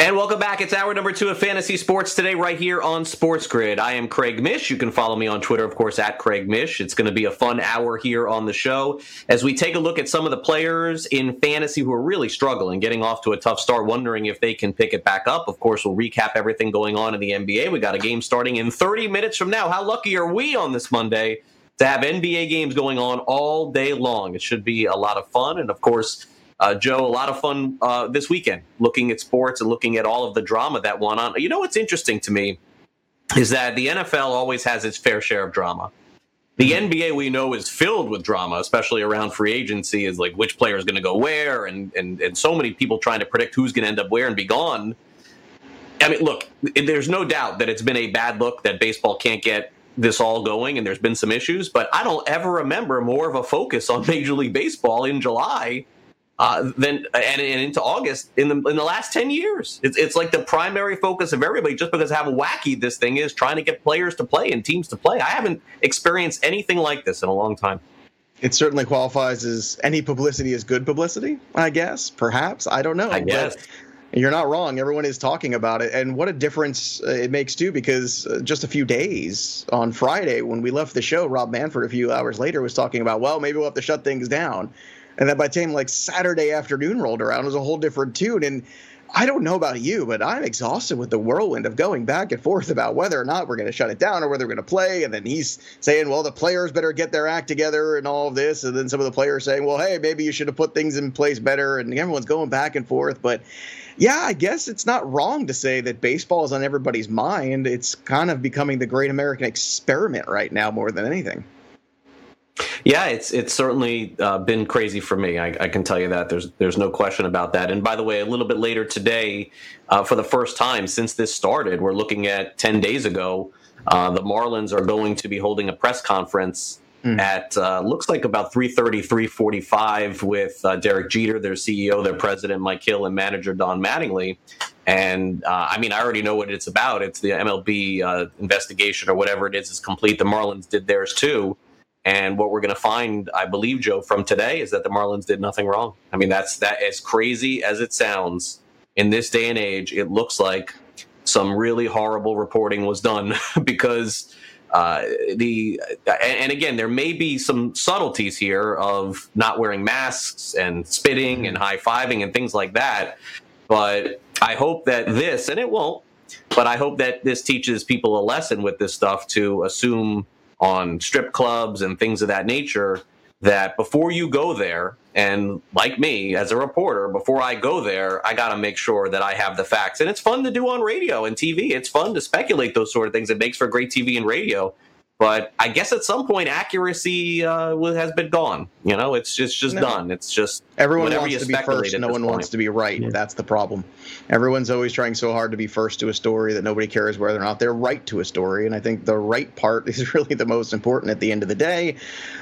And welcome back. It's hour number two of Fantasy Sports today, right here on Sports Grid. I am Craig Mish. You can follow me on Twitter, of course, at Craig Mish. It's going to be a fun hour here on the show as we take a look at some of the players in fantasy who are really struggling, getting off to a tough start, wondering if they can pick it back up. Of course, we'll recap everything going on in the NBA. We got a game starting in 30 minutes from now. How lucky are we on this Monday to have NBA games going on all day long? It should be a lot of fun. And of course, uh, Joe, a lot of fun uh, this weekend looking at sports and looking at all of the drama that went on. You know what's interesting to me is that the NFL always has its fair share of drama. The NBA we know is filled with drama, especially around free agency, is like which player is going to go where, and, and and so many people trying to predict who's going to end up where and be gone. I mean, look, there's no doubt that it's been a bad look that baseball can't get this all going, and there's been some issues. But I don't ever remember more of a focus on Major League Baseball in July uh, then and, and, into August in the in the last ten years. It's it's like the primary focus of everybody, just because how wacky this thing is, trying to get players to play and teams to play. I haven't experienced anything like this in a long time. It certainly qualifies as any publicity is good publicity. I guess, perhaps I don't know. I guess. You're not wrong. Everyone is talking about it, and what a difference uh, it makes too. Because uh, just a few days on Friday, when we left the show, Rob Manfred, a few hours later was talking about, well, maybe we'll have to shut things down and then by the time like Saturday afternoon rolled around, it was a whole different tune. And I don't know about you, but I'm exhausted with the whirlwind of going back and forth about whether or not we're going to shut it down or whether we're going to play. And then he's saying, well, the players better get their act together and all of this. And then some of the players saying, well, hey, maybe you should have put things in place better. And everyone's going back and forth. But yeah, I guess it's not wrong to say that baseball is on everybody's mind. It's kind of becoming the great American experiment right now more than anything. Yeah, it's it's certainly uh, been crazy for me. I, I, can tell you that. There's there's no question about that. And by the way, a little bit later today, uh, for the first time since this started, we're looking at ten days ago. Uh, the Marlins are going to be holding a press conference mm. at uh, looks like about 3:30, 3:45 with uh, Derek Jeter, their CEO, their president Mike Hill, and manager Don Mattingly. And uh, I mean, I already know what it's about. It's the MLB investigation or whatever it is is complete. The Marlins did theirs too. And what we're going to find, I believe, Joe, from today is that the Marlins did nothing wrong. I mean, that's that as crazy as it sounds in this day and age. It looks like some really horrible reporting was done because uh, the and again, there may be some subtleties here of not wearing masks and spitting and high fiving and things like that. But I hope that this, and it won't, but I hope that this teaches people a lesson with this stuff to assume on strip clubs and things of that nature that before you go there and like me as a reporter before i go there i got to make sure that i have the facts. And it's fun to do on radio and tv it's fun to speculate those sort of things. It makes for great tv and radio but I guess at some point accuracy uh, has been gone. You know, it's just just no. done. It's just everyone wants to be first. No one point. wants to be right. Yeah. That's the problem. Everyone's always trying so hard to be first to a story that nobody cares whether or not they're right to a story. And I think the right part is really the most important at the end of the day.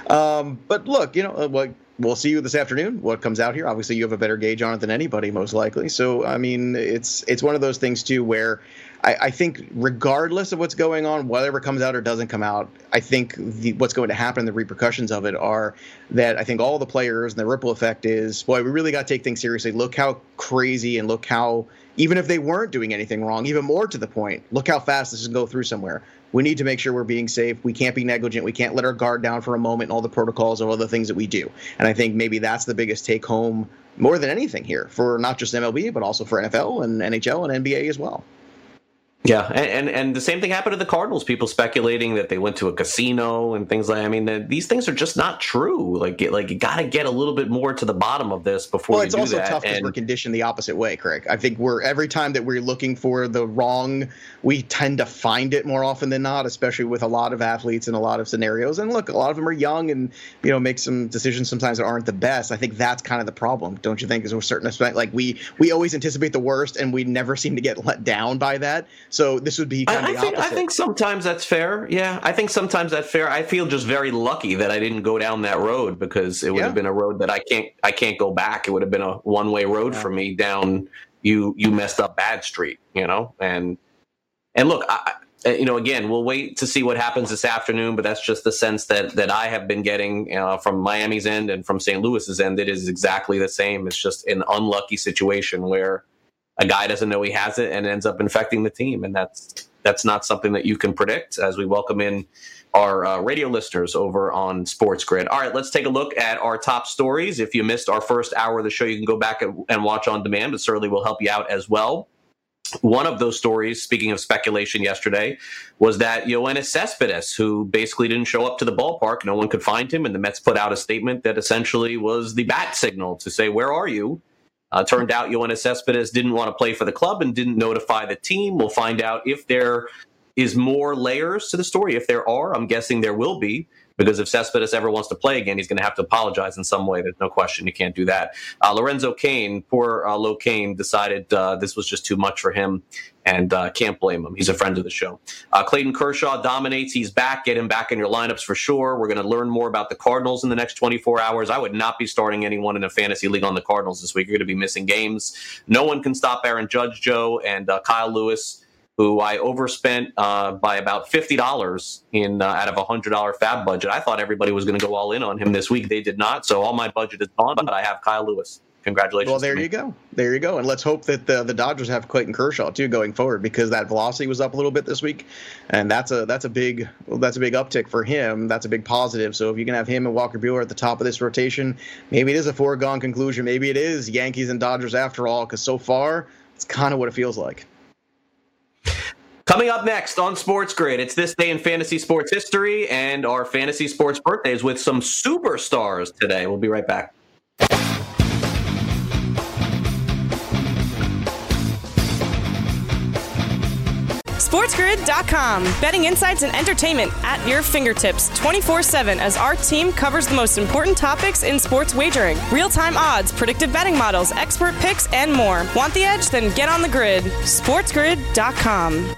Um, but look, you know uh, what we'll see you this afternoon. What comes out here? Obviously, you have a better gauge on it than anybody, most likely. So, I mean, it's it's one of those things too where I, I think, regardless of what's going on, whatever comes out or doesn't come out, I think the, what's going to happen, the repercussions of it are that I think all the players and the ripple effect is, boy, we really got to take things seriously. Look how crazy and look how even if they weren't doing anything wrong, even more to the point, look how fast this to go through somewhere we need to make sure we're being safe. We can't be negligent. We can't let our guard down for a moment and all the protocols and all the things that we do. And I think maybe that's the biggest take home more than anything here for not just MLB, but also for NFL and NHL and NBA as well. Yeah, and, and, and the same thing happened to the Cardinals. People speculating that they went to a casino and things like. I mean, the, these things are just not true. Like, like you got to get a little bit more to the bottom of this before. Well, it's also that. tough because we're conditioned the opposite way, Craig. I think we're every time that we're looking for the wrong, we tend to find it more often than not. Especially with a lot of athletes in a lot of scenarios. And look, a lot of them are young and you know make some decisions sometimes that aren't the best. I think that's kind of the problem, don't you think? Is a certain aspect like we we always anticipate the worst and we never seem to get let down by that. So this would be kind I, of I think, opposite. I think sometimes that's fair. Yeah, I think sometimes that's fair. I feel just very lucky that I didn't go down that road because it would yeah. have been a road that I can't I can't go back. It would have been a one way road yeah. for me down you you messed up bad street, you know. And and look, I, you know, again, we'll wait to see what happens this afternoon. But that's just the sense that that I have been getting uh, from Miami's end and from St. Louis's end. It is exactly the same. It's just an unlucky situation where a guy doesn't know he has it and ends up infecting the team, and that's that's not something that you can predict. As we welcome in our uh, radio listeners over on Sports Grid. All right, let's take a look at our top stories. If you missed our first hour of the show, you can go back and watch on demand, but certainly will help you out as well. One of those stories, speaking of speculation yesterday, was that Yoenis Cespedes, who basically didn't show up to the ballpark, no one could find him, and the Mets put out a statement that essentially was the bat signal to say, "Where are you?" Uh, turned out Yoenis Cespedes didn't want to play for the club and didn't notify the team. We'll find out if there is more layers to the story. If there are, I'm guessing there will be because if Cespedes ever wants to play again, he's going to have to apologize in some way. There's no question you can't do that. Uh, Lorenzo Cain, poor uh, Lo Cain, decided uh, this was just too much for him, and uh, can't blame him. He's a friend of the show. Uh, Clayton Kershaw dominates. He's back. Get him back in your lineups for sure. We're going to learn more about the Cardinals in the next 24 hours. I would not be starting anyone in a fantasy league on the Cardinals this week. You're going to be missing games. No one can stop Aaron Judge, Joe, and uh, Kyle Lewis who I overspent uh, by about fifty dollars in uh, out of a hundred dollar FAAB budget. I thought everybody was going to go all in on him this week. They did not, so all my budget is gone. But I have Kyle Lewis. Congratulations. Well, there you go. There you go. And let's hope that the the Dodgers have Clayton Kershaw too going forward because that velocity was up a little bit this week, and that's a that's a big that's a big uptick for him. That's a big positive. So if you can have him and Walker Buehler at the top of this rotation, maybe it is a foregone conclusion. Maybe it is Yankees and Dodgers after all. Because so far, it's kind of what it feels like. Coming up next on Sports Grid, it's this day in fantasy sports history and our fantasy sports birthdays with some superstars today. We'll be right back. SportsGrid.com. Betting insights and entertainment at your fingertips 24 7 as our team covers the most important topics in sports wagering real time odds, predictive betting models, expert picks, and more. Want the edge? Then get on the grid. SportsGrid.com.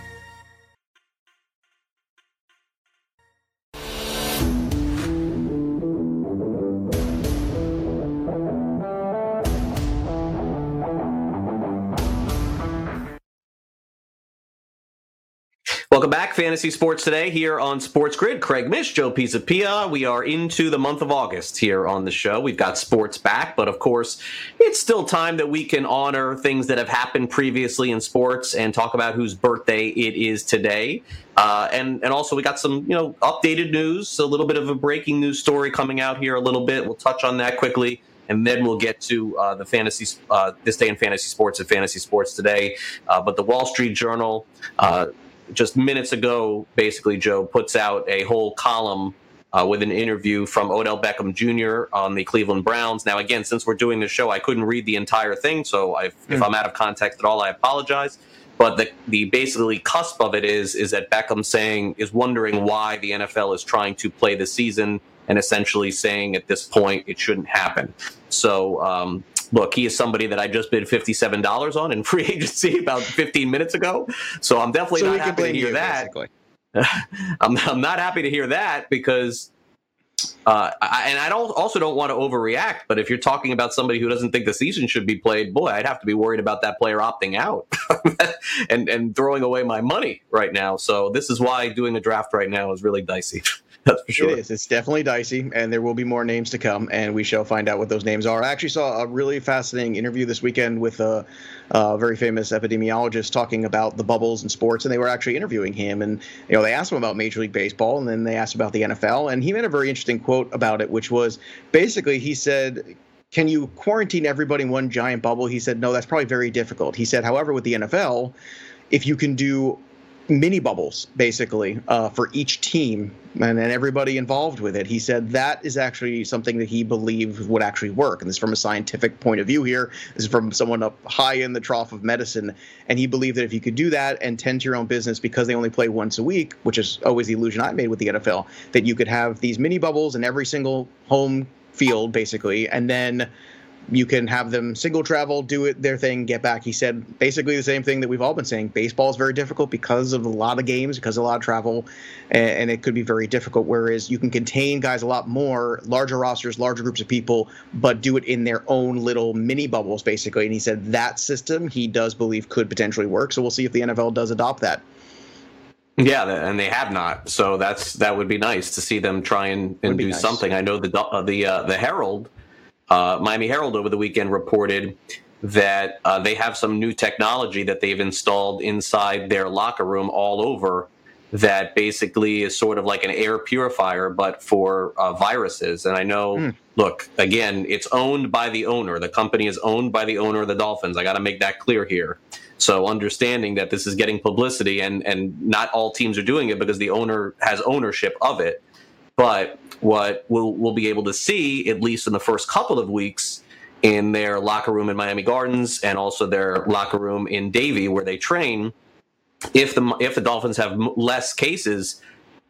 Welcome back, Fantasy Sports Today here on Sports Grid. Craig Mish, Joe Pisapia. We are into the month of August here on the show. We've got sports back, but of course, it's still time that we can honor things that have happened previously in sports and talk about whose birthday it is today. Uh, and and also we got some you know updated news, a little bit of a breaking news story coming out here a little bit. We'll touch on that quickly and then we'll get to uh, the fantasy uh, this day in fantasy sports and fantasy sports today. Uh, but the Wall Street Journal uh, just minutes ago, basically, Joe puts out a whole column uh, with an interview from Odell Beckham Jr. on the Cleveland Browns. Now, again, since we're doing this show, I couldn't read the entire thing, so mm. if hmm. I'm out of context at all, I apologize. But the, the basically cusp of it is is that Beckham saying is wondering why the NFL is trying to play the season and essentially saying at this point it shouldn't happen. So um, look, he is somebody that I just bid fifty-seven dollars on in free agency about fifteen minutes ago. So I'm definitely so not happy to hear you, that. I'm, I'm not happy to hear that because, uh, I, and I don't also don't want to overreact. But if you're talking about somebody who doesn't think the season should be played, boy, I'd have to be worried about that player opting out and and throwing away my money right now. So this is why doing a draft right now is really dicey. That's for sure. It is. It's definitely dicey, and there will be more names to come, and we shall find out what those names are. I actually saw a really fascinating interview this weekend with a, a very famous epidemiologist talking about the bubbles and sports, and they were actually interviewing him. And you know, they asked him about Major League Baseball, and then they asked about the NFL, and he made a very interesting quote about it, which was basically he said can you quarantine everybody in one giant bubble? He said, no, that's probably very difficult. He said, however, with the NFL, if you can do mini bubbles basically uh, for each team and, and everybody involved with it. He said that is actually something that he believed would actually work. And this is from a scientific point of view here. This is from someone up high in the trough of medicine. And he believed that if you could do that and tend to your own business because they only play once a week, which is always the illusion I made with the NFL, that you could have these mini bubbles in every single home field basically, and then you can have them single travel, do it their thing, get back. He said basically the same thing that we've all been saying. Baseball is very difficult because of a lot of games, because of a lot of travel, and, and, it could be very difficult. Whereas you can contain guys a lot more, larger rosters, larger groups of people, but do it in their own little mini bubbles, basically. And he said that system he does believe could potentially work. So we'll see if the NFL does adopt that. Yeah, and they have not. So that's that would be nice to see them try and, and do nice. something. I know the uh, the uh, the Herald uh, Miami Herald over the weekend reported that uh, they have some new technology that they've installed inside their locker room all over that basically is sort of like an air purifier, but for uh, viruses. And I know, mm. look, again, it's owned by the owner. The company is owned by the owner of the Dolphins. I got to make that clear here. So understanding that this is getting publicity and, and not all teams are doing it because the owner has ownership of it. But what we'll, we'll be able to see, at least in the first couple of weeks, in their locker room in Miami Gardens and also their locker room in Davie, where they train, if the if the Dolphins have less cases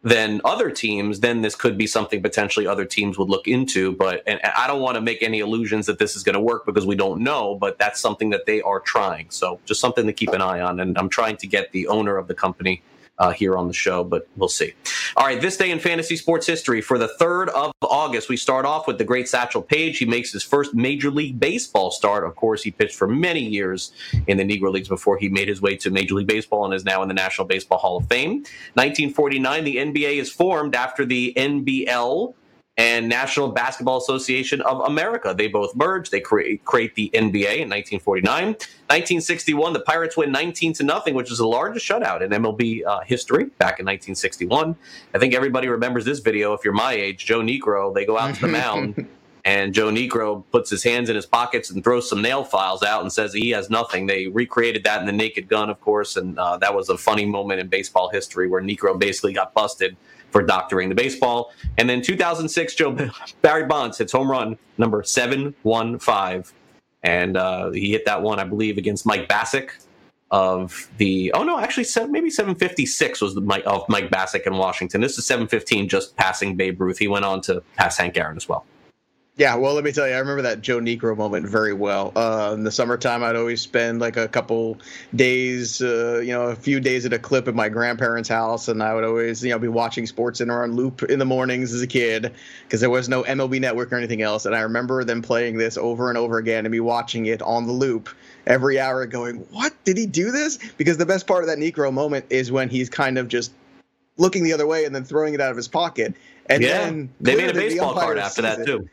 than other teams, then this could be something potentially other teams would look into. But and I don't want to make any illusions that this is going to work because we don't know. But that's something that they are trying. So just something to keep an eye on. And I'm trying to get the owner of the company uh, here on the show, but we'll see. All right, this day in fantasy sports history for the 3rd of August, we start off with the great Satchel Paige. He makes his first Major League Baseball start. Of course, he pitched for many years in the Negro Leagues before he made his way to Major League Baseball and is now in the National Baseball Hall of Fame. 1949, the NBA is formed after the NBL and National Basketball Association of America. They both merge. They create, create the NBA in 1949. 1961, the Pirates win 19 to nothing, which is the largest shutout in MLB uh, history back in 1961. I think everybody remembers this video. If you're my age, Joe Niekro, they go out to the mound. And Joe Niekro puts his hands in his pockets and throws some nail files out and says he has nothing. They recreated that in the Naked Gun, of course, and uh, that was a funny moment in baseball history where Niekro basically got busted for doctoring the baseball. And then 2006, Joe Barry Bonds hits home run number 715. And uh, he hit that one, I believe, against Mike Bacsik of the. Oh, no, actually, maybe 756 was the Mike, of Mike Bacsik in Washington. This is 715, just passing Babe Ruth. He went on to pass Hank Aaron as well. Yeah, well, let me tell you, I remember that Joe Niekro moment very well. Uh, in the summertime, I'd always spend like a couple days, uh, you know, a few days at a clip at my grandparents' house, and I would always, you know, be watching Sports Center on loop in the mornings as a kid because there was no MLB Network or anything else. And I remember them playing this over and over again, and me watching it on the loop every hour, going, "What did he do this?" Because the best part of that Niekro moment is when he's kind of just looking the other way and then throwing it out of his pocket. And yeah, then they made a baseball card after that too.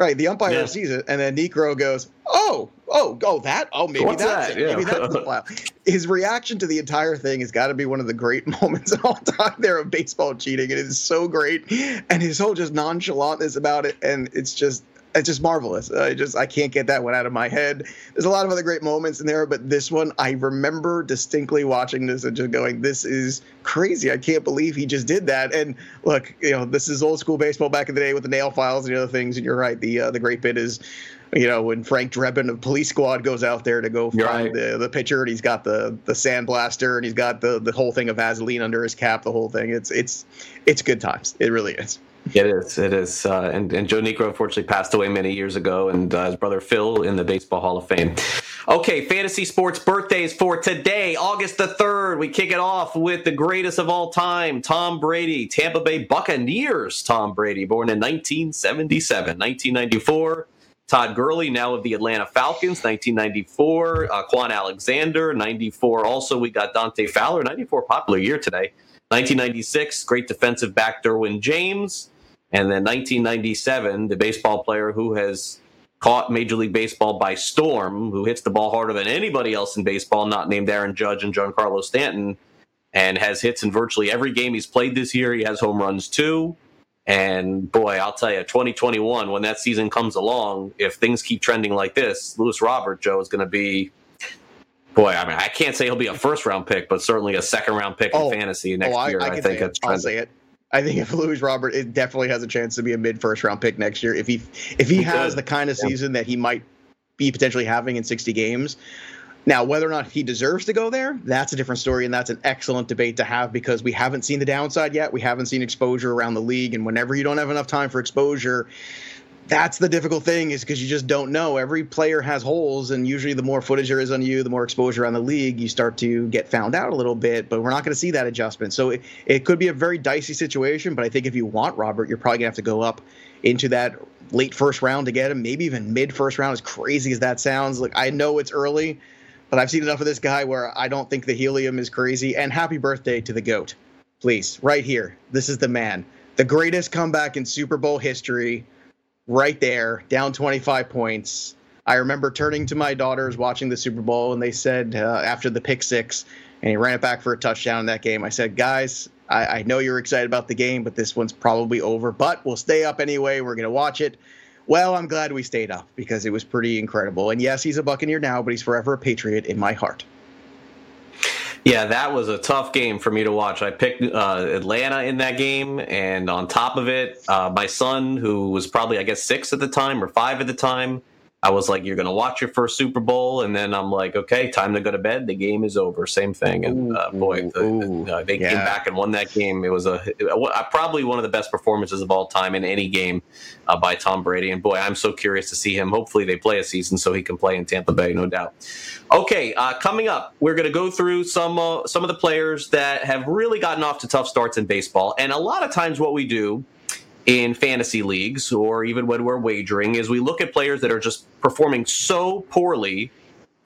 Right. The umpire yeah. sees it, and then Niekro goes, "Oh, oh, oh, that. Oh, maybe What's that's that? it. Yeah. Maybe that's the foul." His reaction to the entire thing has got to be one of the great moments of all time there of baseball cheating. It is so great, and his whole just nonchalantness about it, and it's just it's just marvelous. I just I can't get that one out of my head. There's a lot of other great moments in there, but this one I remember distinctly watching this and just going, "This is crazy! I can't believe he just did that." And look, you know, this is old school baseball back in the day with the nail files and the other things. And you're right. The uh, the great bit is, you know, when Frank Drebin of Police Squad goes out there to go find right. the the pitcher, and he's got the the sandblaster and he's got the the whole thing of Vaseline under his cap. The whole thing. It's it's it's good times. It really is. It is. It is. Uh, and, and Joe Niekro unfortunately passed away many years ago, and uh, his brother Phil in the Baseball Hall of Fame. Okay, fantasy sports birthdays for today, August the 3rd. We kick it off with the greatest of all time, Tom Brady, Tampa Bay Buccaneers. Tom Brady, born in 1977. 1994. Todd Gurley, now of the Atlanta Falcons, 1994. Uh, Kwon Alexander, 94. Also, we got Dante Fowler, 94, popular year today. 1996, great defensive back Derwin James. And then 1997, the baseball player who has caught Major League Baseball by storm, who hits the ball harder than anybody else in baseball, not named Aaron Judge and Giancarlo Stanton, and has hits in virtually every game he's played this year. He has home runs too. And boy, I'll tell you, 2021, when that season comes along, if things keep trending like this, Luis Robert, Joe, is going to be Boy, I mean, I can't say he'll be a first round pick, but certainly a second round pick oh, in fantasy next oh, year. I, I think. I'll say it. I think if Luis Robert, it definitely has a chance to be a mid first round pick next year. If he if he, he has the kind of yeah. season that he might be potentially having in 60 games. Now, whether or not he deserves to go there, that's a different story, and that's an excellent debate to have because we haven't seen the downside yet. We haven't seen exposure around the league, and whenever you don't have enough time for exposure, that's the difficult thing is because you just don't know. Every player has holes, and usually the more footage there is on you, the more exposure on the league, you start to get found out a little bit. But we're not going to see that adjustment. So it, it could be a very dicey situation. But I think if you want Robert, you're probably going to have to go up into that late first round to get him, maybe even mid first round, as crazy as that sounds. Like, I know it's early, but I've seen enough of this guy where I don't think the helium is crazy. And happy birthday to the GOAT, please, right here. This is the man. The greatest comeback in Super Bowl history right there, down 25 points. I remember turning to my daughters watching the Super Bowl, and they said uh, after the pick six, and he ran it back for a touchdown in that game. I said, guys, I, I know you're excited about the game, but this one's probably over. But we'll stay up anyway. We're to watch it. Well, I'm glad we stayed up because it was pretty incredible. And yes, he's a Buccaneer now, but he's forever a Patriot in my heart. Yeah, that was a tough game for me to watch. I picked uh, Atlanta in that game, and on top of it, uh, my son, who was probably, I guess, six at the time or five at the time, I was like, "You're going to watch your first Super Bowl," and then I'm like, "Okay, time to go to bed. The game is over." Same thing, and uh, boy, the, uh, they yeah. came back and won that game. It was a probably one of the best performances of all time in any game uh, by Tom Brady. And boy, I'm so curious to see him. Hopefully, they play a season so he can play in Tampa Bay, no doubt. Okay, uh, coming up, we're going to go through some uh, some of the players that have really gotten off to tough starts in baseball, and a lot of times what we do in fantasy leagues or even when we're wagering is we look at players that are just performing so poorly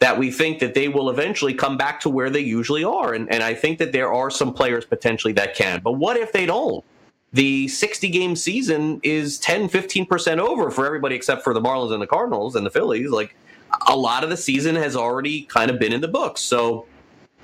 that we think that they will eventually come back to where they usually are. And, and I think that there are some players potentially that can. But what if they don't? The 60 game season is 10, 15% over for everybody except for the Marlins and the Cardinals and the Phillies. Like a lot of the season has already kind of been in the books. So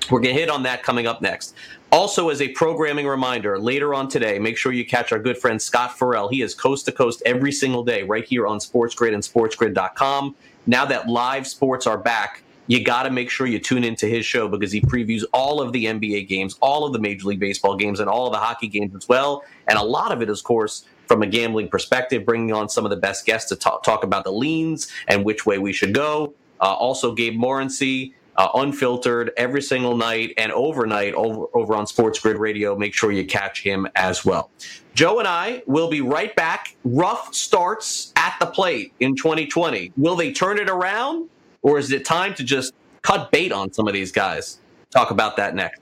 we're going to hit on that coming up next. Also, as a programming reminder, later on today, make sure you catch our good friend Scott Ferrall. He is coast to coast every single day right here on Sports Grid and SportsGrid.com. Now that live sports are back, you got to make sure you tune into his show because he previews all of the NBA games, all of the Major League Baseball games, and all of the hockey games as well. And a lot of it, of course, from a gambling perspective, bringing on some of the best guests to talk, talk about the leans and which way we should go. Uh, also, Gabe Morency uh, unfiltered every single night and overnight over, over on Sports Grid Radio. Make sure you catch him as well. Joe and I will be right back. Rough starts at the plate in 2020. Will they turn it around, or is it time to just cut bait on some of these guys? Talk about that next.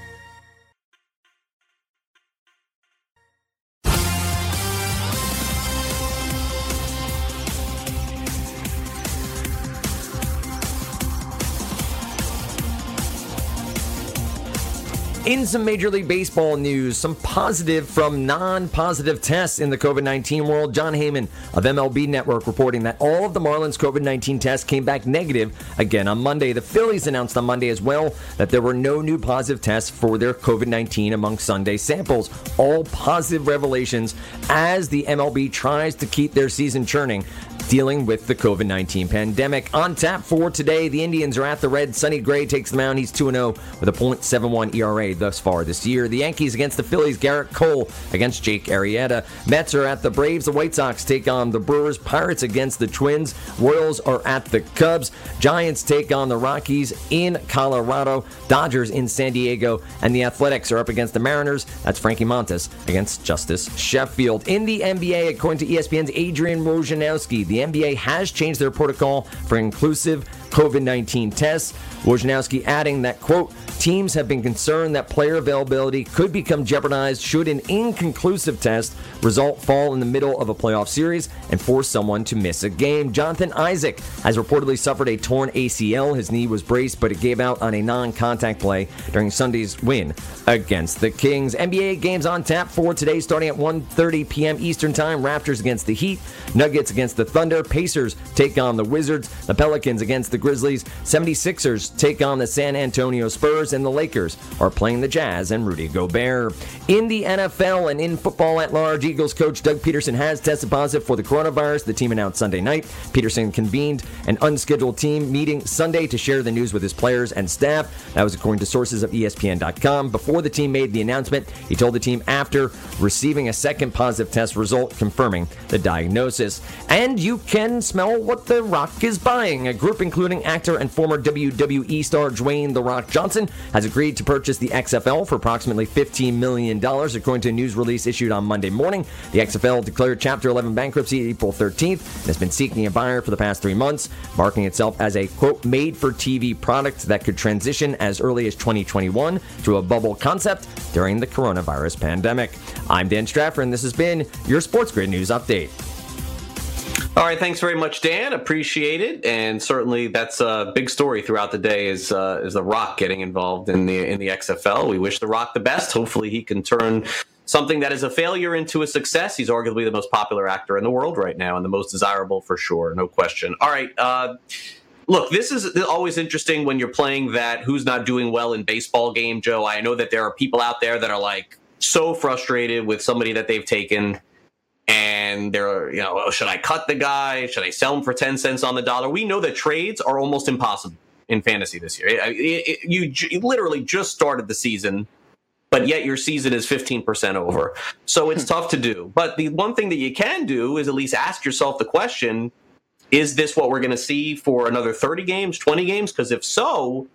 In some Major League Baseball news, some positive from non positive tests in the COVID 19 world. Jon Heyman of MLB Network reporting that all of the Marlins COVID 19 tests came back negative again on Monday. The Phillies announced on Monday as well that there were no new positive tests for their COVID 19 among Sunday samples. All positive revelations as the MLB tries to keep their season churning dealing with the COVID 19 pandemic. On tap for today, the Indians are at the red. Sonny Gray takes the mound. He's 2 0 with a .71 ERA thus far this year. The Yankees against the Phillies, Gerrit Cole against Jake Arrieta. Mets are at the Braves. The White Sox take on the Brewers. Pirates against the Twins. Royals are at the Cubs. Giants take on the Rockies in Colorado. Dodgers in San Diego. And the Athletics are up against the Mariners. That's Frankie Montas against Justus Sheffield. In the NBA, according to ESPN's Adrian Wojnarowski, the NBA has changed their protocol for inclusive COVID 19 tests. Wojnarowski adding that, quote, teams have been concerned that player availability could become jeopardized should an inconclusive test result fall in the middle of a playoff series and force someone to miss a game. Jonathan Isaac has reportedly suffered a torn ACL. His knee was braced, but it gave out on a non contact play during Sunday's win against the Kings. NBA games on tap for today starting at 1.30 p.m. Eastern Time. Raptors against the Heat, Nuggets against the Thunder, Pacers take on the Wizards, the Pelicans against the Grizzlies, 76ers take on the San Antonio Spurs, and the Lakers are playing the Jazz and Rudy Gobert. In the NFL and in football at large, Eagles coach Doug Pederson has tested positive for the coronavirus. The team announced Sunday night. Peterson convened an unscheduled team meeting Sunday to share the news with his players and staff. That was according to sources of ESPN.com. Before the team made the announcement, he told the team after receiving a second positive test result confirming the diagnosis. And you can smell what The Rock is buying. A group including actor and former WWE star Dwayne The Rock Johnson has agreed to purchase the XFL for approximately $15 million, according to a news release issued on Monday morning. The XFL declared Chapter 11 bankruptcy April 13th and has been seeking a buyer for the past three months, marking itself as a quote made for TV product that could transition as early as 2021 to a bubble concept during the coronavirus pandemic. I'm Dan Strafford, and this has been your Sports Grid News Update. All right, thanks very much, Dan. Appreciate it, and certainly that's a big story throughout the day. Is uh, is the Rock getting involved in the in the XFL? We wish the Rock the best. Hopefully, he can turn something that is a failure into a success. He's arguably the most popular actor in the world right now, and the most desirable for sure, no question. All right. Uh, look, this is always interesting when you're playing that who's not doing well in baseball game, Joe. I know that there are people out there that are like so frustrated with somebody that they've taken and they're you know oh, should i cut the guy? Should i sell him for 10 cents on the dollar? We know that trades are almost impossible in fantasy this year. It, it, it, you, you literally just started the season but yet your season is 15% over. So it's hmm. tough to do. But the one thing that you can do is at least ask yourself the question is this what we're going to see for another 30 games 20 games? Because if so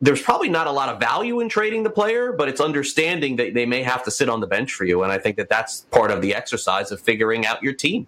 there's probably not a lot of value in trading the player, but it's understanding that they may have to sit on the bench for you. And I think that that's part of the exercise of figuring out your team.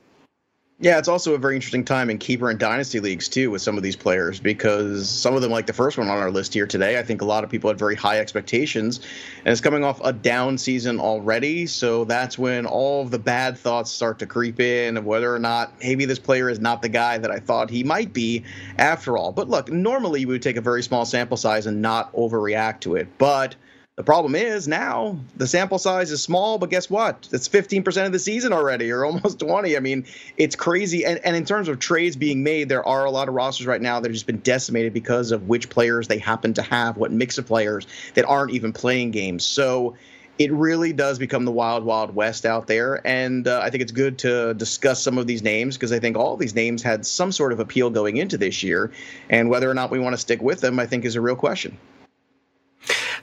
Yeah, it's also a very interesting time in keeper and dynasty leagues too with some of these players because some of them, like the first one on our list here today, I think a lot of people had very high expectations, and it's coming off a down season already. So that's when all of the bad thoughts start to creep in of whether or not maybe this player is not the guy that I thought he might be after all. But look, normally we would take a very small sample size and not overreact to it, but the problem is now the sample size is small, but guess what? It's 15% of the season already, or almost 20. I mean, it's crazy. And, and in terms of trades being made, there are a lot of rosters right now that have just been decimated because of which players they happen to have, what mix of players that aren't even playing games. So it really does become the wild, wild west out there. And uh, I think it's good to discuss some of these names because I think all these names had some sort of appeal going into this year. And whether or not we want to stick with them, I think, is a real question.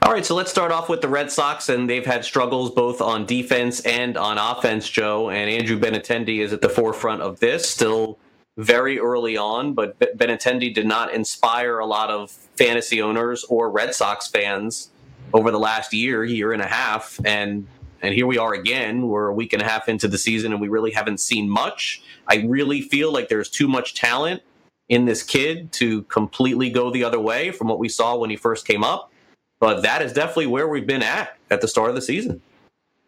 All right, so let's start off with the Red Sox, and they've had struggles both on defense and on offense, Joe. And Andrew Benintendi is at the forefront of this, still very early on, but Benintendi did not inspire a lot of fantasy owners or Red Sox fans over the last year, year and a half, and and here we are again. We're a week and a half into the season, and we really haven't seen much. I really feel like there's too much talent in this kid to completely go the other way from what we saw when he first came up. But that is definitely where we've been at at the start of the season.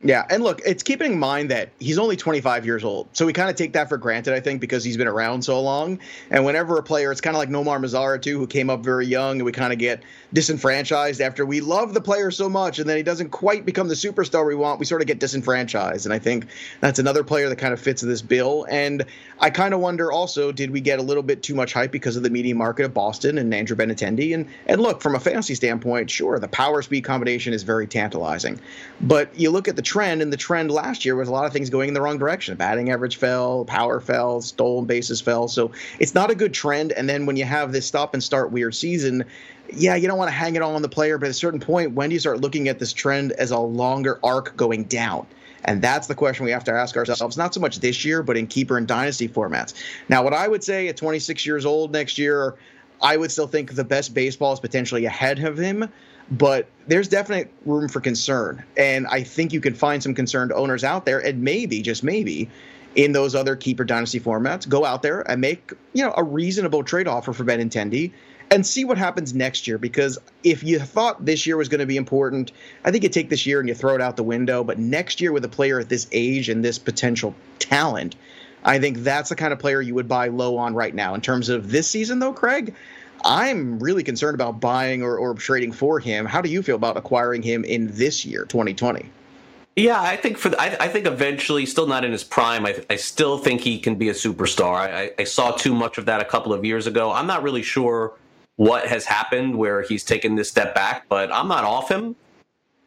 Yeah, and look, it's keeping in mind that he's only 25 years old. So we kind of take that for granted, I think, because he's been around so long. And whenever a player, it's kind of like Nomar Mazara, too, who came up very young, and we kind of get disenfranchised after we love the player so much, and then he doesn't quite become the superstar we want. We sort of get disenfranchised. And I think that's another player that kind of fits this bill. And I kind of wonder also, did we get a little bit too much hype because of the media market of Boston and Andrew Benintendi? And, and look, from a fantasy standpoint, sure, the power speed combination is very tantalizing. But you look at the trend, and the trend last year was a lot of things going in the wrong direction. Batting average fell, power fell, stolen bases fell. So it's not a good trend. And then when you have this stop and start weird season, yeah, you don't want to hang it all on the player, but at a certain point, when do you start looking at this trend as a longer arc going down? And that's the question we have to ask ourselves, not so much this year, but in keeper and dynasty formats. Now, what I would say at 26 years old next year, I would still think the best baseball is potentially ahead of him but there's definite room for concern. And I think you can find some concerned owners out there, and maybe, just maybe, in those other keeper dynasty formats, go out there and make you know a reasonable trade offer for Benintendi and see what happens next year. Because if you thought this year was going to be important, I think you take this year and you throw it out the window. But next year, with a player at this age and this potential talent, I think that's the kind of player you would buy low on right now. In terms of this season, though, Craig, I'm really concerned about buying or, or trading for him. How do you feel about acquiring him in this year, 2020? Yeah, I think for the, I, I, think eventually, still not in his prime. I, I still think he can be a superstar. I, I, saw too much of that a couple of years ago. I'm not really sure what has happened where he's taken this step back, but I'm not off him.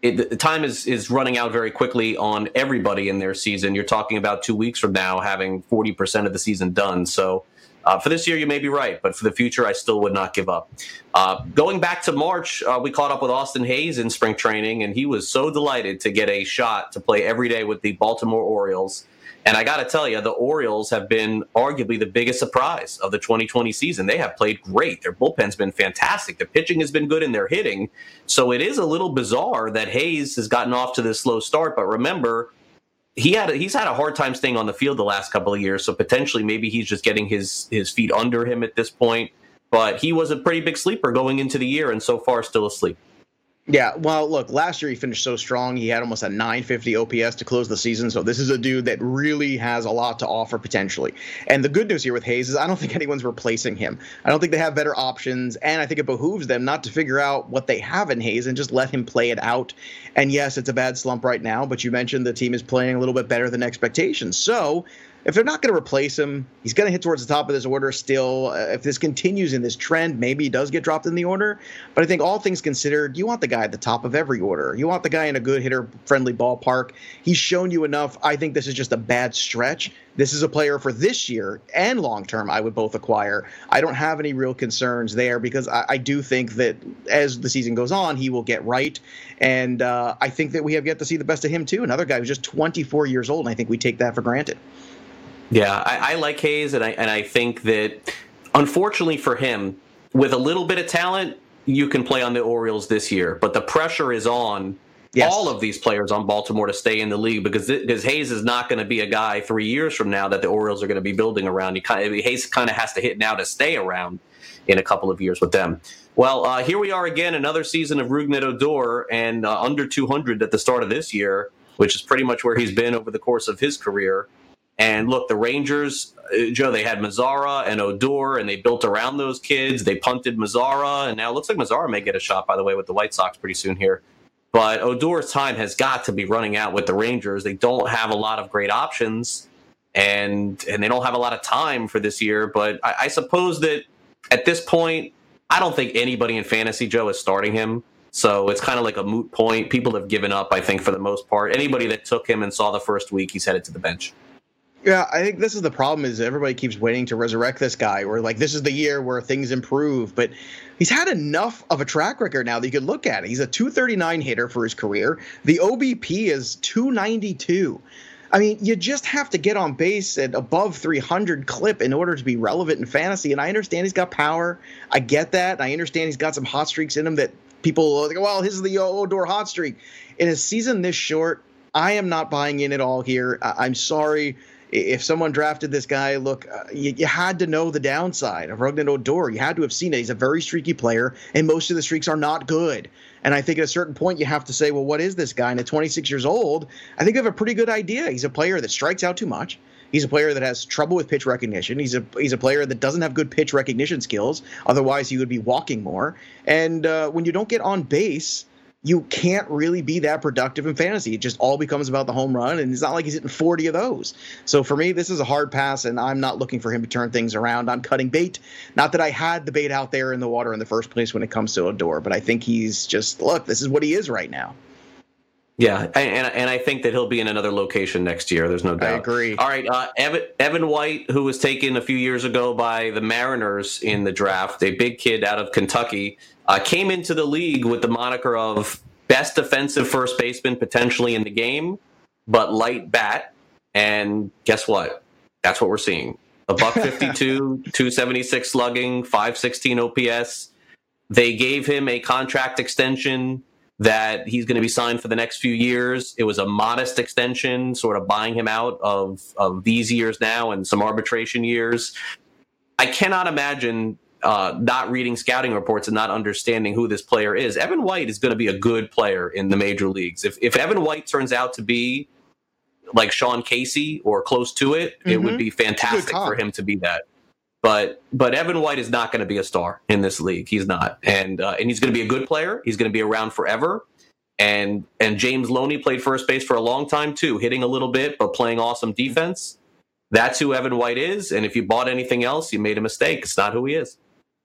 It, the time is is running out very quickly on everybody in their season. You're talking about two weeks from now having 40% of the season done. So uh, for this year, you may be right, but for the future, I still would not give up. Uh, going back to March, uh, we caught up with Austin Hays in spring training, and he was so delighted to get a shot to play every day with the Baltimore Orioles. And I got to tell you, the Orioles have been arguably the biggest surprise of the 2020 season. They have played great. Their bullpen's been fantastic. The pitching has been good, and their hitting. So it is a little bizarre that Hays has gotten off to this slow start. But remember, he had a, he's had a hard time staying on the field the last couple of years. So potentially, maybe he's just getting his his feet under him at this point. But he was a pretty big sleeper going into the year, and so far still asleep. Yeah, well, look, last year he finished so strong. He had almost a 950 OPS to close the season. So this is a dude that really has a lot to offer potentially. And the good news here with Hays is I don't think anyone's replacing him. I don't think they have better options. And I think it behooves them not to figure out what they have in Hays and just let him play it out. And yes, it's a bad slump right now, but you mentioned the team is playing a little bit better than expectations. So if they're not going to replace him, he's going to hit towards the top of this order still. Uh, if this continues in this trend, maybe he does get dropped in the order. But I think all things considered, you want the guy at the top of every order. You want the guy in a good hitter friendly ballpark. He's shown you enough. I think this is just a bad stretch. This is a player for this year and long term, I would both acquire. I don't have any real concerns there because I, I do think that as the season goes on, he will get right. And uh, I think that we have yet to see the best of him, too. Another guy who's just 24 years old, and I think we take that for granted. Yeah, I, I like Hays, and I and I think that unfortunately for him, with a little bit of talent, you can play on the Orioles this year. But the pressure is on yes. all of these players on Baltimore to stay in the league because because Hays is not going to be a guy three years from now that the Orioles are going to be building around. Kind of, Hays kind of has to hit now to stay around in a couple of years with them. Well, uh, here we are again, another season of Rougned Odor, and uh, under 200 at the start of this year, which is pretty much where he's been over the course of his career. And look, the Rangers, uh, Joe, they had Mazara and Odor, and they built around those kids. They punted Mazara, and now it looks like Mazara may get a shot, by the way, with the White Sox pretty soon here. But Odor's time has got to be running out with the Rangers. They don't have a lot of great options, and and they don't have a lot of time for this year. But I, I suppose that at this point, I don't think anybody in fantasy, Joe, is starting him. So it's kind of like a moot point. People have given up, I think, for the most part. Anybody that took him and saw the first week, he's headed to the bench. Yeah, I think this is the problem is everybody keeps waiting to resurrect this guy or like this is the year where things improve, but he's had enough of a track record now that you could look at it. He's a 239 hitter for his career. The OBP is 292. I mean, you just have to get on base at above 300 clip in order to be relevant in fantasy. And I understand he's got power. I get that. I understand he's got some hot streaks in him that people are like, well, his is the Odor hot streak. In a season this short, I am not buying in at all here. I- I'm sorry if someone drafted this guy, look, uh, you, you, had to know the downside of Rougned Odor. You had to have seen it. He's a very streaky player, and most of the streaks are not good. And I think at a certain point, you have to say, well, what is this guy? And at 26 years old, I think you have a pretty good idea. He's a player that strikes out too much. He's a player that has trouble with pitch recognition. He's a he's a player that doesn't have good pitch recognition skills. Otherwise, he would be walking more. And uh, when you don't get on base, you can't really be that productive in fantasy. It just all becomes about the home run, and it's not like he's hitting 40 of those. So for me, this is a hard pass, and I'm not looking for him to turn things around. I'm cutting bait. Not that I had the bait out there in the water in the first place when it comes to Odor, but I think he's just look. This is what he is right now. Yeah, and and I think that he'll be in another location next year. There's no doubt. I agree. All right, uh, Evan Evan White, who was taken a few years ago by the Mariners in the draft, a big kid out of Kentucky, uh, came into the league with the moniker of best defensive first baseman potentially in the game, but light bat. And guess what? That's what we're seeing. A buck 52, 276 slugging, 516 OPS. They gave him a contract extension that he's going to be signed for the next few years. It was a modest extension, sort of buying him out of, of these years now and some arbitration years. I cannot imagine uh, not reading scouting reports and not understanding who this player is. Evan White is going to be a good player in the major leagues. If, if Evan White turns out to be like Sean Casey or close to it, mm-hmm. it would mm-hmm. be fantastic for him to be that. But but Evan White is not going to be a star in this league. He's not, and uh, and he's going to be a good player. He's going to be around forever. and and James Loney played first base for a long time too, hitting a little bit but playing awesome defense. That's who Evan White is, and if you bought anything else, you made a mistake. It's not who he is.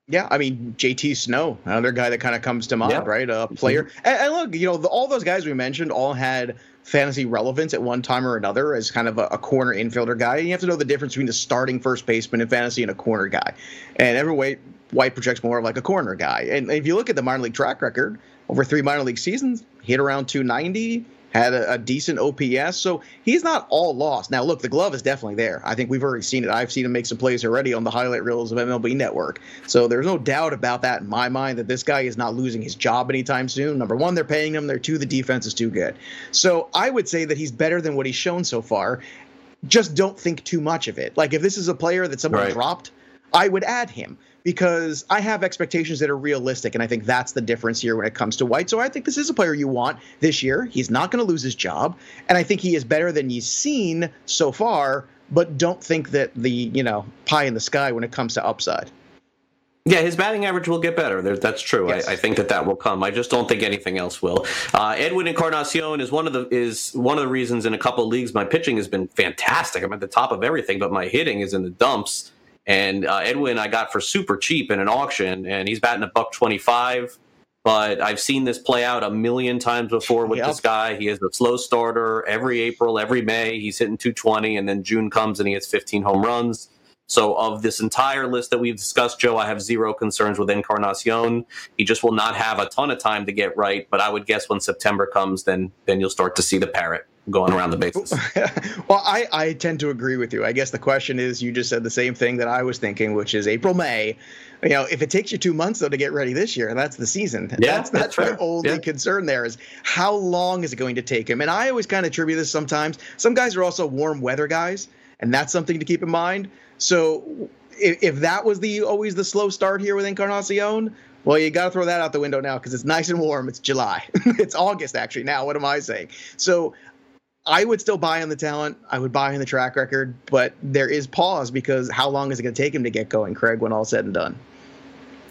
Yeah, I mean JT Snow, another guy that kind of comes to mind, yeah. right? A player, mm-hmm. and, and, look, you know, the, all those guys we mentioned all had fantasy relevance at one time or another as kind of a, a, corner infielder guy. And you have to know the difference between the starting first baseman in fantasy and a corner guy. And Evan White, White projects more of like a corner guy. And if you look at the minor league track record over three minor league seasons, hit around 290, had a, a, decent OPS. So he's not all lost. Now, look, the glove is definitely there. I think we've already seen it. I've seen him make some plays already on the highlight reels of MLB Network. So there's no doubt about that in my mind that this guy is not losing his job anytime soon. Number one, they're paying him. There, two, the defense is too good. So I would say that he's better than what he's shown so far. Just don't think too much of it. Like if this is a player that someone right. dropped, I would add him because I have expectations that are realistic. And I think that's the difference here when it comes to White. So I think this is a player you want this year. He's not going to lose his job. And I think he is better than you've seen so far, but don't think that the, you know, pie in the sky when it comes to upside. Yeah, his batting average will get better. That's true. Yes. I, I, think that that will come. I just don't think anything else will. Uh, Edwin Encarnacion is one of the is one of the reasons in a couple of leagues my pitching has been fantastic. I'm at the top of everything, but my hitting is in the dumps. And uh, Edwin, I got for super cheap in an auction, and he's batting a buck twenty five. But I've seen this play out a million times before with yep. this guy. He is a slow starter every April, every May. He's hitting 220, and then June comes and he hits 15 home runs. So, of this entire list that we've discussed, Joe, I have zero concerns with Encarnacion. He just will not have a ton of time to get right. But I would guess when September comes, then then you'll start to see the parrot going around the bases. well, I, I tend to agree with you. I guess the question is you just said the same thing that I was thinking, which is April, May. You know, if it takes you two months though to get ready this year, that's the season. Yeah, that's that's, that's my only yeah. concern there is how long is it going to take him? And I always kind of attribute this sometimes. Some guys are also warm weather guys, and that's something to keep in mind. So if, if that was the always the slow start here with Encarnacion, well, you got to throw that out the window now because it's nice and warm. It's July. it's August actually now. What am I saying? So I would still buy in the talent. I would buy in the track record, but there is pause because how long is it going to take him to get going, Craig, when all said and done?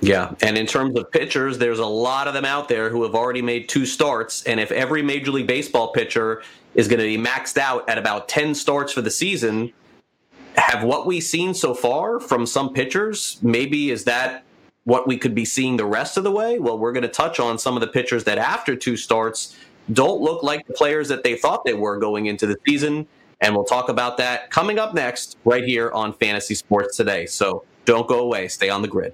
Yeah, and in terms of pitchers, there's a lot of them out there who have already made two starts. And if every Major League Baseball pitcher is going to be maxed out at about 10 starts for the season, have what we've seen so far from some pitchers, maybe is that what we could be seeing the rest of the way? Well, we're going to touch on some of the pitchers that after two starts don't look like the players that they thought they were going into the season. And we'll talk about that coming up next, right here on Fantasy Sports Today. So don't go away. Stay on the grid.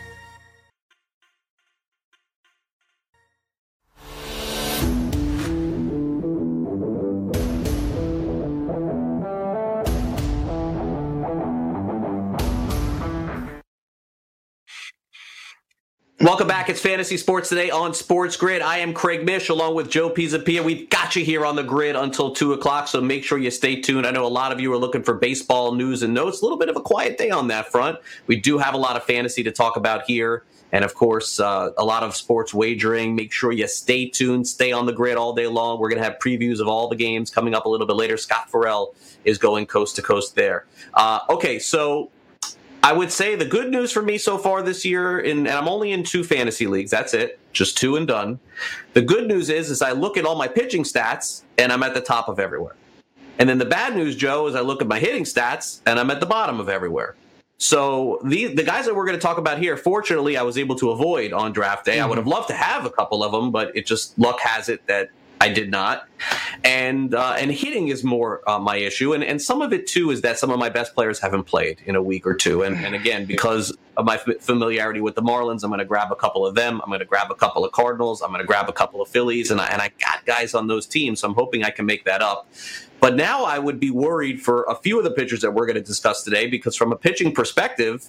Welcome back. It's Fantasy Sports Today on Sports Grid. I am Craig Mish along with Joe Pisapia. We've got you here on the grid until 2 o'clock, so make sure you stay tuned. I know a lot of you are looking for baseball news and notes. A little bit of a quiet day on that front. We do have a lot of fantasy to talk about here. And of course, uh, a lot of sports wagering. Make sure you stay tuned, stay on the grid all day long. We're going to have previews of all the games coming up a little bit later. Scott Ferrall is going coast to coast there. Uh, okay, so I would say the good news for me so far this year, in, and I'm only in two fantasy leagues. That's it, just two and done. The good news is, is I look at all my pitching stats, and I'm at the top of everywhere. And then the bad news, Joe, is I look at my hitting stats, and I'm at the bottom of everywhere. So the the guys that we're going to talk about here, fortunately, I was able to avoid on draft day. Mm-hmm. I would have loved to have a couple of them, but it just luck has it that I did not, and uh, and hitting is more uh, my issue, and and some of it too is that some of my best players haven't played in a week or two, and and again because of my familiarity with the Marlins, I'm going to grab a couple of them. I'm going to grab a couple of Cardinals. I'm going to grab a couple of Phillies, and I and I got guys on those teams, so I'm hoping I can make that up. But now I would be worried for a few of the pitchers that we're going to discuss today because from a pitching perspective,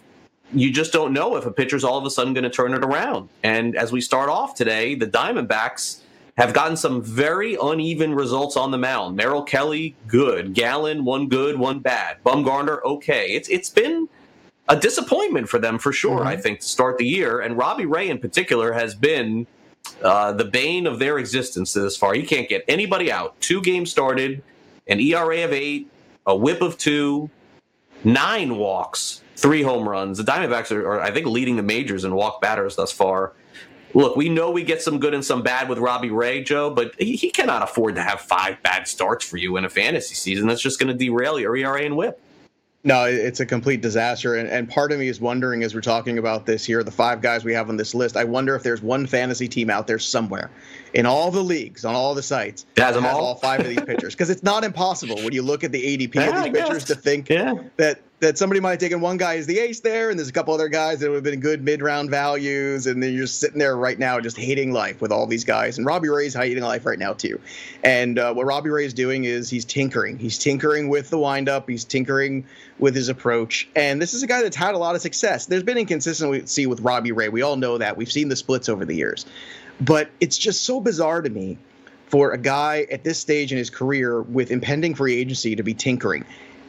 you just don't know if a pitcher's all of a sudden going to turn it around. And as we start off today, the Diamondbacks have gotten some very uneven results on the mound. Merrill Kelly, good. Gallen, one good, one bad. Bumgarner, okay. It's it's been a disappointment for them for sure. Mm-hmm. I think to start the year, and Robbie Ray in particular has been uh, the bane of their existence this far. He can't get anybody out. Two games started, an ERA of eight, a WHIP of two, nine walks, three home runs. The Diamondbacks are, are I think, leading the majors in walk batters thus far look, we know we get some good and some bad with Robbie Ray, Joe, but he, he cannot afford to have five bad starts for you in a fantasy season. That's just going to derail your ERA and whip. No, it's a complete disaster. And, and part of me is wondering as we're talking about this here, the five guys we have on this list, I wonder if there's one fantasy team out there somewhere in all the leagues, on all the sites, has, has all? all? five of these pitchers. Because it's not impossible when you look at the ADP yeah, of these pitchers to think yeah. that that somebody might have taken one guy as the ace there, and there's a couple other guys that would have been good mid round values, and then you're just sitting there right now just hating life with all these guys. And Robbie Ray's hating life right now too. And uh, what Robbie Ray is doing is he's tinkering. He's tinkering with the windup. He's tinkering with his approach. And this is a guy that's had a lot of success. There's been inconsistency with Robbie Ray. We all know that. We've seen the splits over the years. But it's just so bizarre to me for a guy at this stage in his career with impending free agency to be tinkering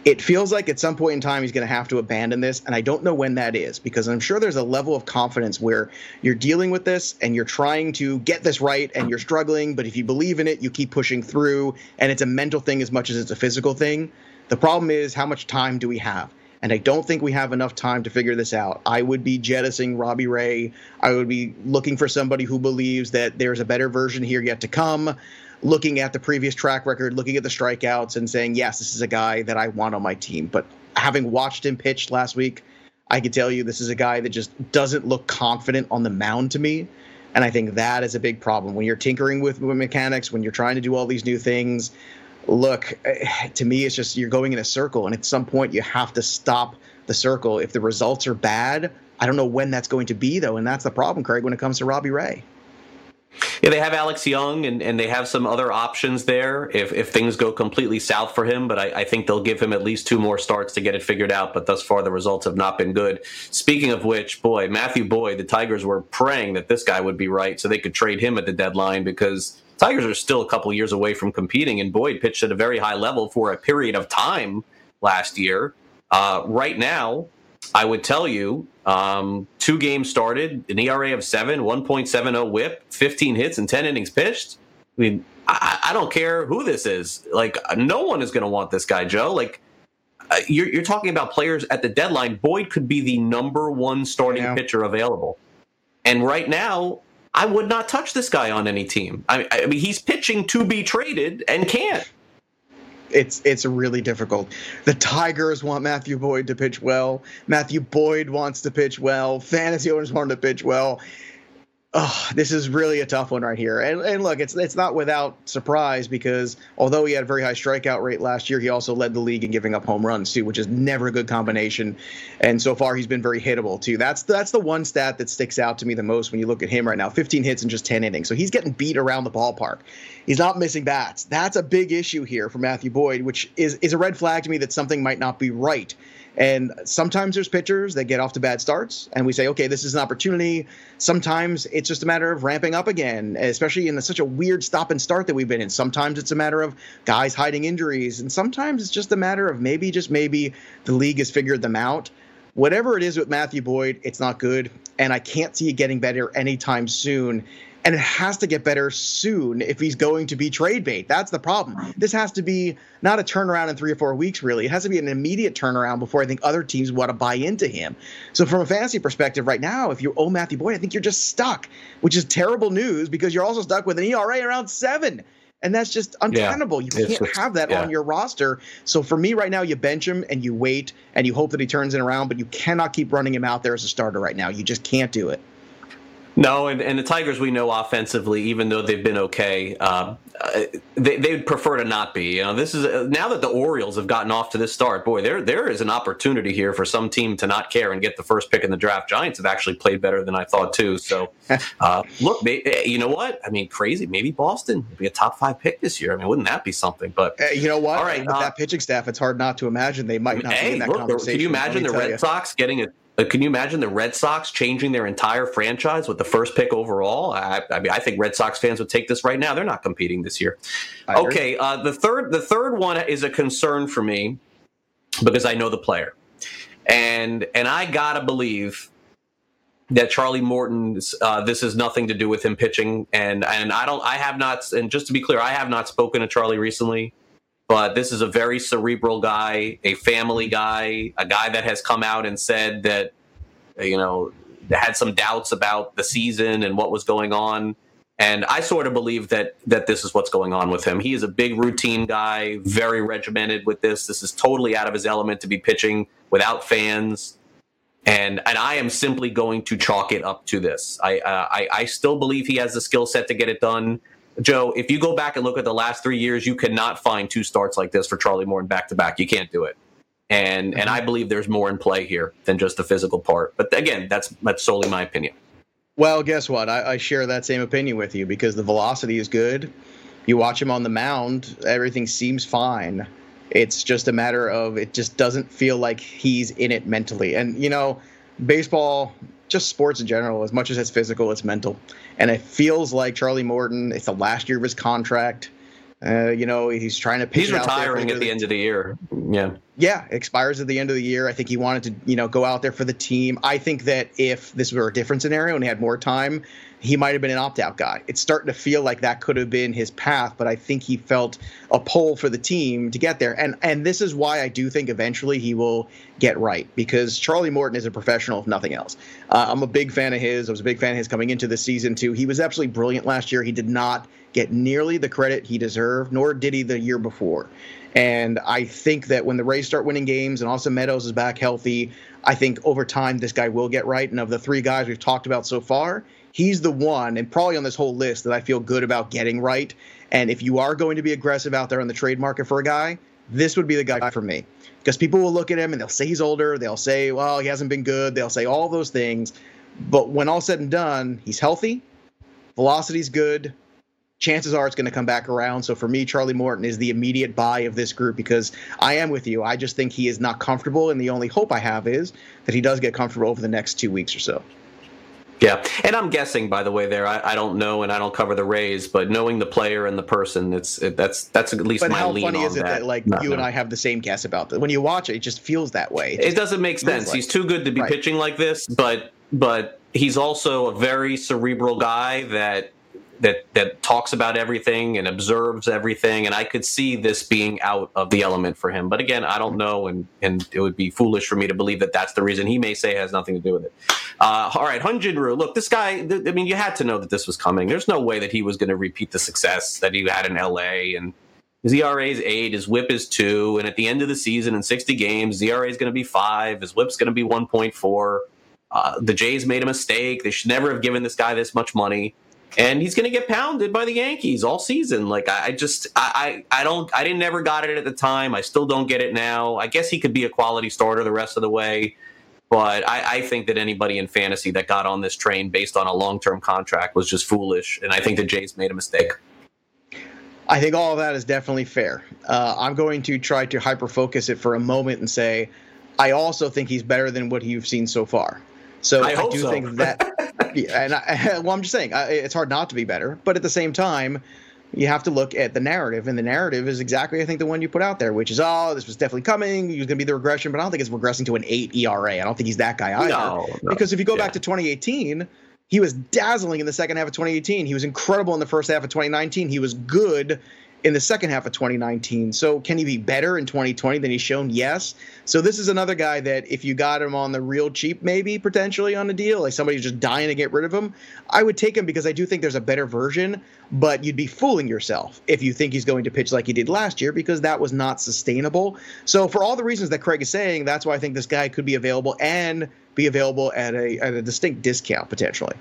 it feels like at some point in time he's going to have to abandon this and i don't know when that is because i'm sure there's a level of confidence where you're dealing with this and you're trying to get this right and you're struggling but if you believe in it you keep pushing through and it's a mental thing as much as it's a physical thing the problem is how much time do we have and I don't think we have enough time to figure this out. I would be jettisoning Robbie Ray. I would be looking for somebody who believes that there's a better version here yet to come looking at the previous track record, looking at the strikeouts, and saying, yes, this is a guy that I want on my team. But having watched him pitch last week, I can tell you this is a guy that just doesn't look confident on the mound to me. And I think that is a big problem. When you're tinkering with mechanics, when you're trying to do all these new things, look, eh, to me, it's just you're going in a circle. And at some point, you have to stop the circle. If the results are bad, I don't know when that's going to be, though. And that's the problem, Craig, when it comes to Robbie Ray. Yeah, they have Alex Young and, and they have some other options there if, if things go completely south for him, but I, I, think they'll give him at least two more starts to get it figured out. But thus far, the results have not been good. Speaking of which, boy, Matthew Boyd, the Tigers were praying that this guy would be right so they could trade him at the deadline because Tigers are still a couple years away from competing, and Boyd pitched at a very high level for a period of time last year. Uh, right now, I would tell you um, two games started, an ERA of seven, 1.70 whip, 15 hits, and 10 innings pitched. I mean, I, I don't care who this is. Like, no one is going to want this guy, Joe. Like, uh, you're, you're, talking about players at the deadline. Boyd could be the number one starting yeah. pitcher available. And right now, I would not touch this guy on any team. I, I mean, he's pitching to be traded and can't it's it's really difficult. The Tigers want Matthew Boyd to pitch well. Matthew Boyd wants to pitch well. Fantasy owners want him to pitch well oh, this is really a tough one right here. And, and look, it's it's not without surprise because although he had a very high strikeout rate last year, he also led the league in giving up home runs too, which is never a good combination. And so far, he's been very hittable too. That's that's the one stat that sticks out to me the most when you look at him right now. 15 hits in just 10 innings, so he's getting beat around the ballpark. He's not missing bats. That's a big issue here for Matthew Boyd, which is is a red flag to me that something might not be right. And sometimes there's pitchers that get off to bad starts, and we say, okay, this is an opportunity. Sometimes it's just a matter of ramping up again, especially in such a weird stop and start that we've been in. Sometimes it's a matter of guys hiding injuries, and sometimes it's just a matter of maybe, just maybe, the league has figured them out. Whatever it is with Matthew Boyd, it's not good, and I can't see it getting better anytime soon and it has to get better soon if he's going to be trade bait. That's the problem. This has to be not a turnaround in three or four weeks, really. It has to be an immediate turnaround before I think other teams want to buy into him. So, from a fantasy perspective, right now, if you owe Matthew Boyd, I think you're just stuck, which is terrible news because you're also stuck with an ERA around seven. And that's just untenable. Yeah, you can't have that yeah. on your roster. So for me right now, you bench him and you wait and you hope that he turns it around, but you cannot keep running him out there as a starter right now. You just can't do it. No, and, and the Tigers we know offensively, even though they've been okay, uh, they they would prefer to not be. You know, this is uh, now that the Orioles have gotten off to this start. Boy, there there is an opportunity here for some team to not care and get the first pick in the draft. Giants have actually played better than I thought too. So, uh, look, eh, you know what? I mean, crazy. Maybe Boston would be a top five pick this year. I mean, wouldn't that be something? But uh, you know what? All right, with uh, that pitching staff, it's hard not to imagine they might not hey, be in that look, conversation. Can you imagine the Red you. Sox getting a can you imagine the Red Sox changing their entire franchise with the first pick overall? I, I mean, I think Red Sox fans would take this right now. They're not competing this year. Okay, uh, the third the third one is a concern for me because I know the player, and and I gotta believe that Charlie Morton, uh, this has nothing to do with him pitching, and and I don't, I have not, and just to be clear, I have not spoken to Charlie recently, but this is a very cerebral guy, a family guy, a guy that has come out and said that, you know, had some doubts about the season and what was going on, and I sort of believe that that this is what's going on with him. He is a big routine guy, very regimented with this. This is totally out of his element to be pitching without fans and and I am simply going to chalk it up to this. I uh, I, I still believe he has the skill set to get it done. Joe, if you go back and look at the last three years, you cannot find two starts like this for Charlie Morton back to back. You can't do it. And mm-hmm. and I believe there's more in play here than just the physical part. But again, that's that's solely my opinion. Well, guess what? I, I share that same opinion with you because the velocity is good. You watch him on the mound, everything seems fine. It's just a matter of it just doesn't feel like he's in it mentally. And you know, baseball, just sports in general, as much as it's physical, it's mental. And it feels like Charlie Morton. It's the last year of his contract. Uh, you know, he's trying to pitch. He's retiring at the, the end of the year. Yeah. Yeah, expires at the end of the year. I think he wanted to, you know, go out there for the team. I think that if this were a different scenario and he had more time, he might have been an opt-out guy. It's starting to feel like that could have been his path, but I think he felt a pull for the team to get there. And and this is why I do think eventually he will get right because Charlie Morton is a professional if nothing else. Uh, I'm a big fan of his. I was a big fan of his coming into the season too. He was absolutely brilliant last year. He did not get nearly the credit he deserved, nor did he the year before. And I think that when the Rays start winning games and Austin Meadows is back healthy, I think over time this guy will get right. And of the three guys we've talked about so far, he's the one, and probably on this whole list, that I feel good about getting right. And if you are going to be aggressive out there on the trade market for a guy, this would be the guy for me. Because people will look at him and they'll say he's older. They'll say, well, he hasn't been good. They'll say all those things. But when all said and done, he's healthy, velocity's good, chances are it's going to come back around. So for me, Charlie Morton is the immediate buy of this group because I am with you. I just think he is not comfortable, and the only hope I have is that he does get comfortable over the next two weeks or so. Yeah, and I'm guessing, by the way, there I, I, don't know, and I don't cover the Rays, but knowing the player and the person, it's it, that's that's at least but my how lean funny is it that. that like Not you and I have the same guess about that? When you watch it, it just feels that way. It, it doesn't make sense. Like, He's too good to be right. pitching like this, but but he's also a very cerebral guy that that that talks about everything and observes everything. And i could see this being out of the element for him. But again i don't know. And and it would be foolish for me to believe that that's the reason he may say has nothing to do with it. Uh, all right. Hyun Jin look this guy th- i mean you had to know that this was coming. There's no way that he was going to repeat the success that he had in la and his ERA is eight, his whip is two, and at the end of the season in 60 games, the ERA is going to be five, his whip's going to be 1.4. Uh, the Jays made a mistake. They should never have given this guy this much money and he's going to get pounded by the Yankees all season. Like I, I just, I, I, I, don't, I didn't never got it at the time. I still don't get it now. I guess he could be a quality starter the rest of the way, but I, I think that anybody in fantasy that got on this train based on a long term contract was just foolish, and I think the Jays made a mistake. I think all of that is definitely fair. Uh, I'm going to try to hyper focus it for a moment and say, I also think he's better than what you've seen so far. So I, I do so. think that, yeah, and I, well, I'm just saying I, it's hard not to be better, but at the same time, you have to look at the narrative, and the narrative is exactly I think the one you put out there, which is oh, this was definitely coming. He was going to be the regression, but I don't think it's regressing to an eight ERA. I don't think he's that guy either. No, no. Because if you go yeah. back to 2018, he was dazzling in the second half of 2018. He was incredible in the first half of 2019. He was good in the second half of 2019. So can he be better in 2020 than he's shown? Yes. So this is another guy that if you got him on the real cheap, maybe potentially on a deal, like somebody's just dying to get rid of him, I would take him because I do think there's a better version. But you'd be fooling yourself if you think he's going to pitch like he did last year because that was not sustainable. So for all the reasons that Craig is saying, that's why I think this guy could be available and be available at a at a distinct discount potentially.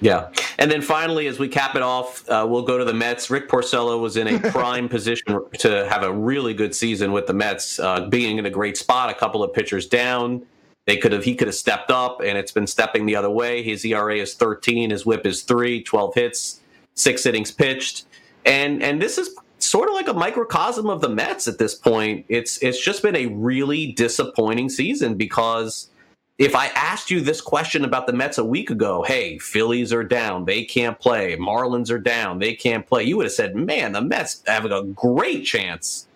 Yeah. And then finally, as we cap it off, uh, we'll go to the Mets. Rick Porcello was in a prime position to have a really good season with the Mets, uh, being in a great spot, a couple of pitchers down. They could have he could have stepped up, and it's been stepping the other way. His ERA is 13, his WHIP is three, 12 hits, six innings pitched, and and this is sort of like a microcosm of the Mets at this point. It's it's just been a really disappointing season because if I asked you this question about the Mets a week ago, hey, Phillies are down, they can't play. Marlins are down, they can't play. You would have said, man, the Mets have a great chance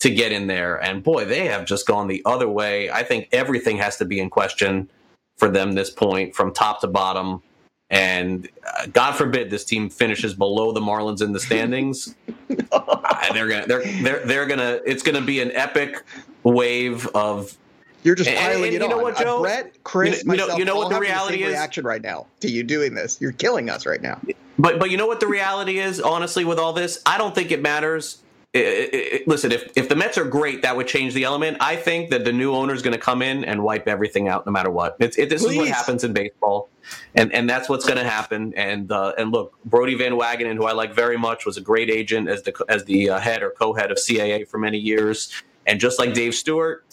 to get in there. And boy, they have just gone the other way. I think everything has to be in question for them this point from top to bottom. And uh, God forbid this team finishes below the Marlins in the standings. uh, they're gonna, they're, they're, they're gonna, it's gonna be an epic wave of you're just piling and, and it you know on. What, Joe? Uh, Brett, Chris, you know, myself, you know what the reality the is. Reaction right now to you doing this. You're killing us right now. But but you know what the reality is. Honestly, with all this, I don't think it matters. It, it, listen, if if the Mets are great, that would change the element. I think that the new owner is going to come in and wipe everything out, no matter what. It's, this Please. is what happens in baseball, and and that's what's going to happen. And uh, and look, Brodie Van Wagenen, who I like very much, was a great agent as the as the uh, head or co-head of CAA for many years. And just like Dave Stewart,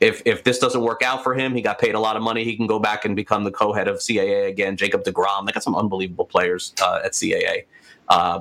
if if this doesn't work out for him, he got paid a lot of money. He can go back and become the co-head of CAA again. Jacob Degrom, they got some unbelievable players uh, at CAA. Uh,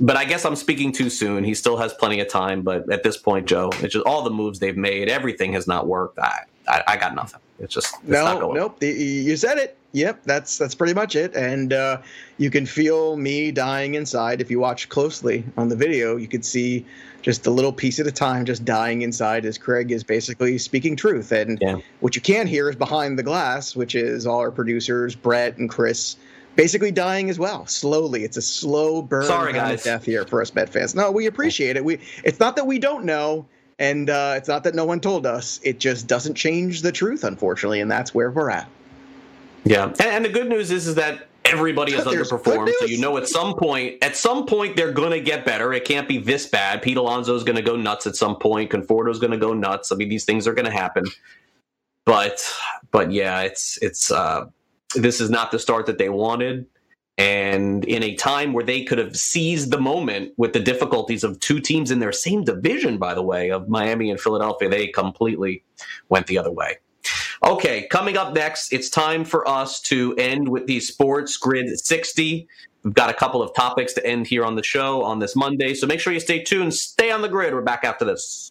but I guess I'm speaking too soon. He still has plenty of time. But at this point, Joe, it's just all the moves they've made. Everything has not worked. I I, I got nothing. It's just it's no, nope. You said it. Yep, that's that's pretty much it. And uh, you can feel me dying inside if you watch closely on the video. You could see just a little piece at a time, just dying inside as Craig is basically speaking truth. And yeah. what you can't hear is behind the glass, which is all our producers, Brett and Chris, basically dying as well, slowly. It's a slow burn Sorry, guys. death here for us Met fans. No, we appreciate it. We it's not that we don't know, and uh, it's not that no one told us. It just doesn't change the truth, unfortunately, and that's where we're at. Yeah, and, and the good news is is that everybody has underperformed. So you know, at some point, at some point, they're going to get better. It can't be this bad. Pete Alonso is going to go nuts at some point. Conforto is going to go nuts. I mean, these things are going to happen. But, but yeah, it's it's uh, this is not the start that they wanted. And in a time where they could have seized the moment with the difficulties of two teams in their same division, by the way, of Miami and Philadelphia, they completely went the other way. Okay, coming up next, it's time for us to end with the Sports Grid 60. We've got a couple of topics to end here on the show on this Monday, so make sure you stay tuned. Stay on the grid. We're back after this.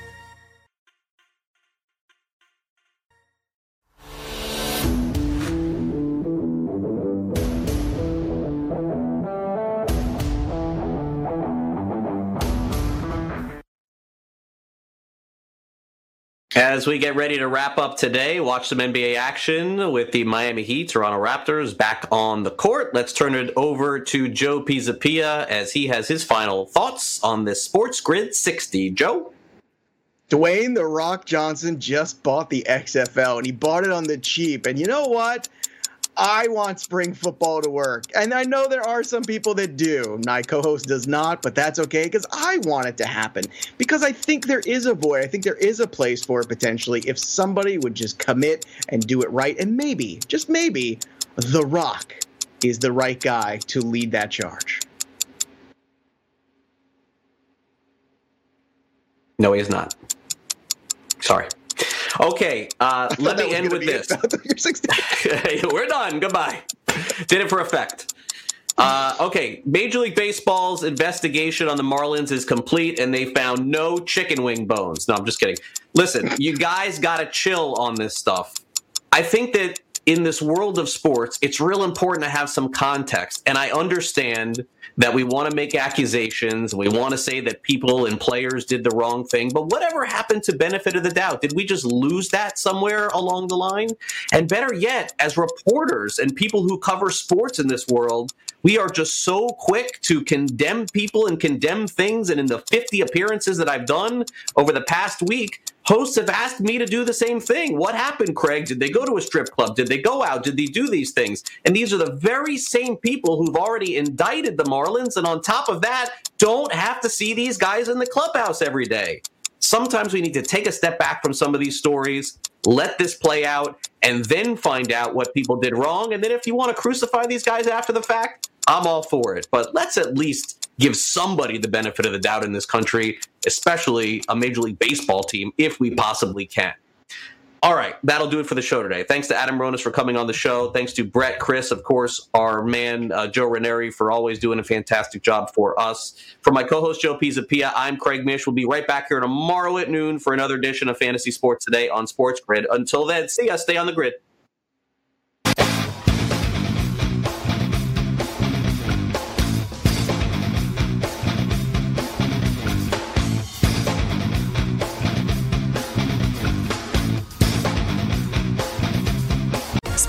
As we get ready to wrap up today, watch some NBA action with the Miami Heat, Toronto Raptors back on the court. Let's turn it over to Joe Pisapia as he has his final thoughts on this Sports Grid 60. Joe? Dwayne The Rock Johnson just bought the XFL and he bought it on the cheap. And you know what? I want spring football to work. And I know there are some people that do. My co host does not, but that's okay because I want it to happen. Because I think there is a void. I think there is a place for it potentially if somebody would just commit and do it right. And maybe, just maybe, The Rock is the right guy to lead that charge. No, he is not. Sorry. Okay, uh, let me end with this. We're done. Goodbye. Did it for effect. Uh, okay, Major League Baseball's investigation on the Marlins is complete, and they found no chicken wing bones. No, I'm just kidding. Listen, you guys got to chill on this stuff. I think that in this world of sports, it's real important to have some context, and I understand – that we want to make accusations. We want to say that people and players did the wrong thing. But whatever happened to benefit of the doubt? Did we just lose that somewhere along the line? And better yet, as reporters and people who cover sports in this world, we are just so quick to condemn people and condemn things. And in the 50 appearances that I've done over the past week, hosts have asked me to do the same thing. What happened, Craig? Did they go to a strip club? Did they go out? Did they do these things? And these are the very same people who've already indicted the Marlins. And on top of that, don't have to see these guys in the clubhouse every day. Sometimes we need to take a step back from some of these stories, let this play out, and then find out what people did wrong. And then if you want to crucify these guys after the fact, I'm all for it. But let's at least give somebody the benefit of the doubt in this country, especially a Major League Baseball team, if we possibly can. All right, that'll do it for the show today. Thanks to Adam Ronis for coming on the show. Thanks to Brett, Chris, of course, our man uh, Joe Ranieri for always doing a fantastic job for us. For my co-host Joe Pisapia, I'm Craig Mish. We'll be right back here tomorrow at noon for another edition of Fantasy Sports Today on Sports Grid. Until then, see ya. Stay on the grid.